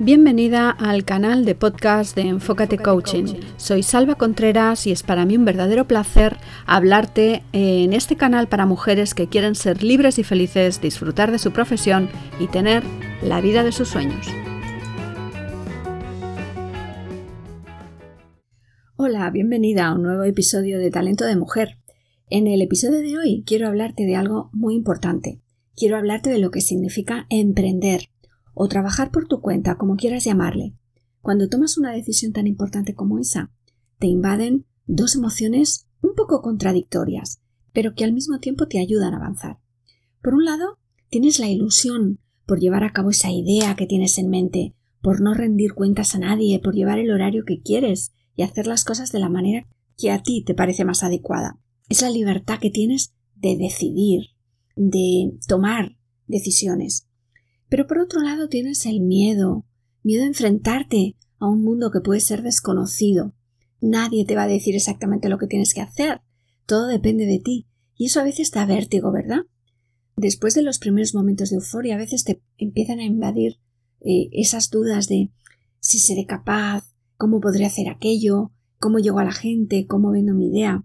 Bienvenida al canal de podcast de Enfócate Coaching. Soy Salva Contreras y es para mí un verdadero placer hablarte en este canal para mujeres que quieren ser libres y felices, disfrutar de su profesión y tener la vida de sus sueños. Hola, bienvenida a un nuevo episodio de Talento de Mujer. En el episodio de hoy quiero hablarte de algo muy importante. Quiero hablarte de lo que significa emprender o trabajar por tu cuenta, como quieras llamarle. Cuando tomas una decisión tan importante como esa, te invaden dos emociones un poco contradictorias, pero que al mismo tiempo te ayudan a avanzar. Por un lado, tienes la ilusión por llevar a cabo esa idea que tienes en mente, por no rendir cuentas a nadie, por llevar el horario que quieres y hacer las cosas de la manera que a ti te parece más adecuada. Es la libertad que tienes de decidir, de tomar decisiones. Pero por otro lado tienes el miedo, miedo a enfrentarte a un mundo que puede ser desconocido. Nadie te va a decir exactamente lo que tienes que hacer. Todo depende de ti. Y eso a veces da vértigo, ¿verdad? Después de los primeros momentos de euforia, a veces te empiezan a invadir eh, esas dudas de si seré capaz, cómo podré hacer aquello, cómo llego a la gente, cómo vendo mi idea.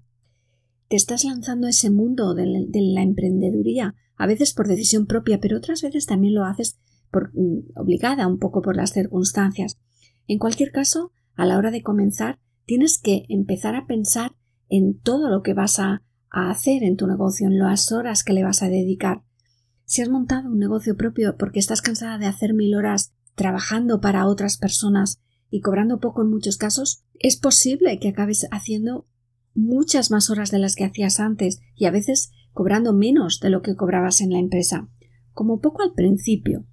Te estás lanzando a ese mundo de la emprendeduría a veces por decisión propia, pero otras veces también lo haces por, mm, obligada un poco por las circunstancias. En cualquier caso, a la hora de comenzar, tienes que empezar a pensar en todo lo que vas a, a hacer en tu negocio, en las horas que le vas a dedicar. Si has montado un negocio propio porque estás cansada de hacer mil horas trabajando para otras personas y cobrando poco en muchos casos, es posible que acabes haciendo muchas más horas de las que hacías antes y a veces cobrando menos de lo que cobrabas en la empresa, como poco al principio,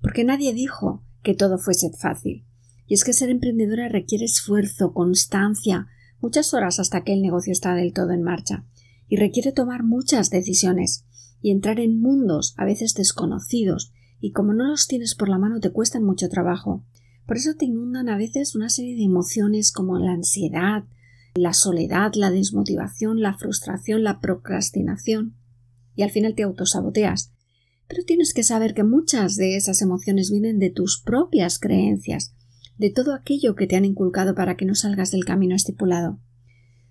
porque nadie dijo que todo fuese fácil. Y es que ser emprendedora requiere esfuerzo, constancia, muchas horas hasta que el negocio está del todo en marcha, y requiere tomar muchas decisiones y entrar en mundos a veces desconocidos, y como no los tienes por la mano te cuestan mucho trabajo. Por eso te inundan a veces una serie de emociones como la ansiedad, la soledad, la desmotivación, la frustración, la procrastinación y al final te autosaboteas. Pero tienes que saber que muchas de esas emociones vienen de tus propias creencias, de todo aquello que te han inculcado para que no salgas del camino estipulado.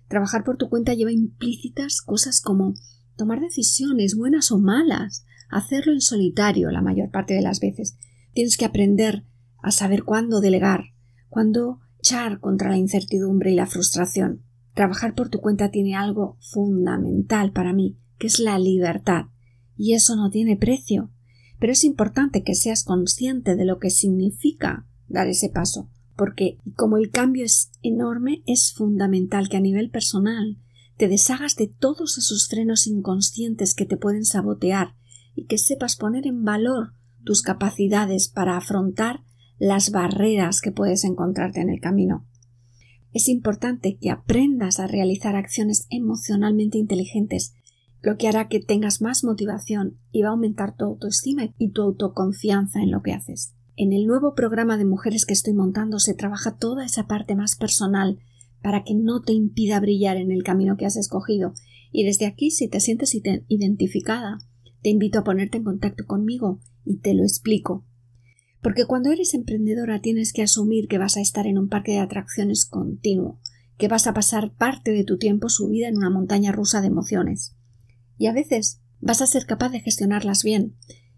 Trabajar por tu cuenta lleva implícitas cosas como tomar decisiones buenas o malas, hacerlo en solitario la mayor parte de las veces. Tienes que aprender a saber cuándo delegar, cuándo contra la incertidumbre y la frustración. Trabajar por tu cuenta tiene algo fundamental para mí, que es la libertad. Y eso no tiene precio. Pero es importante que seas consciente de lo que significa dar ese paso, porque como el cambio es enorme, es fundamental que a nivel personal te deshagas de todos esos frenos inconscientes que te pueden sabotear y que sepas poner en valor tus capacidades para afrontar las barreras que puedes encontrarte en el camino. Es importante que aprendas a realizar acciones emocionalmente inteligentes, lo que hará que tengas más motivación y va a aumentar tu autoestima y tu autoconfianza en lo que haces. En el nuevo programa de mujeres que estoy montando se trabaja toda esa parte más personal para que no te impida brillar en el camino que has escogido. Y desde aquí, si te sientes identificada, te invito a ponerte en contacto conmigo y te lo explico porque cuando eres emprendedora tienes que asumir que vas a estar en un parque de atracciones continuo, que vas a pasar parte de tu tiempo subida en una montaña rusa de emociones. Y a veces vas a ser capaz de gestionarlas bien,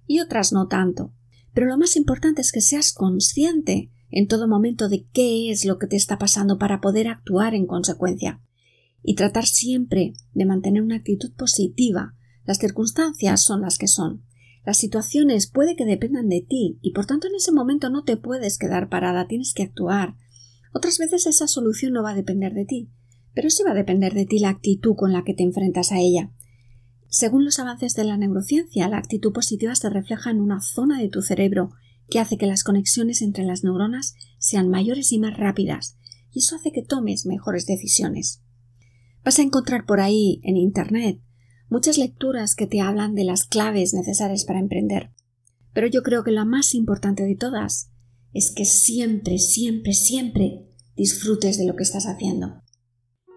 y otras no tanto. Pero lo más importante es que seas consciente en todo momento de qué es lo que te está pasando para poder actuar en consecuencia. Y tratar siempre de mantener una actitud positiva. Las circunstancias son las que son. Las situaciones puede que dependan de ti y por tanto en ese momento no te puedes quedar parada, tienes que actuar. Otras veces esa solución no va a depender de ti, pero sí va a depender de ti la actitud con la que te enfrentas a ella. Según los avances de la neurociencia, la actitud positiva se refleja en una zona de tu cerebro que hace que las conexiones entre las neuronas sean mayores y más rápidas, y eso hace que tomes mejores decisiones. Vas a encontrar por ahí, en Internet, muchas lecturas que te hablan de las claves necesarias para emprender. Pero yo creo que la más importante de todas es que siempre, siempre, siempre disfrutes de lo que estás haciendo.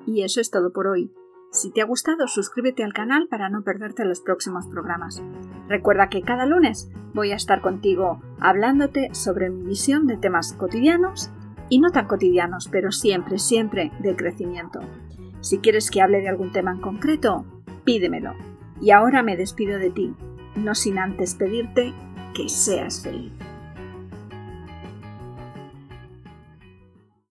Y eso es todo por hoy. Si te ha gustado, suscríbete al canal para no perderte los próximos programas. Recuerda que cada lunes voy a estar contigo hablándote sobre mi visión de temas cotidianos y no tan cotidianos, pero siempre, siempre de crecimiento. Si quieres que hable de algún tema en concreto, pídemelo. Y ahora me despido de ti, no sin antes pedirte que seas feliz.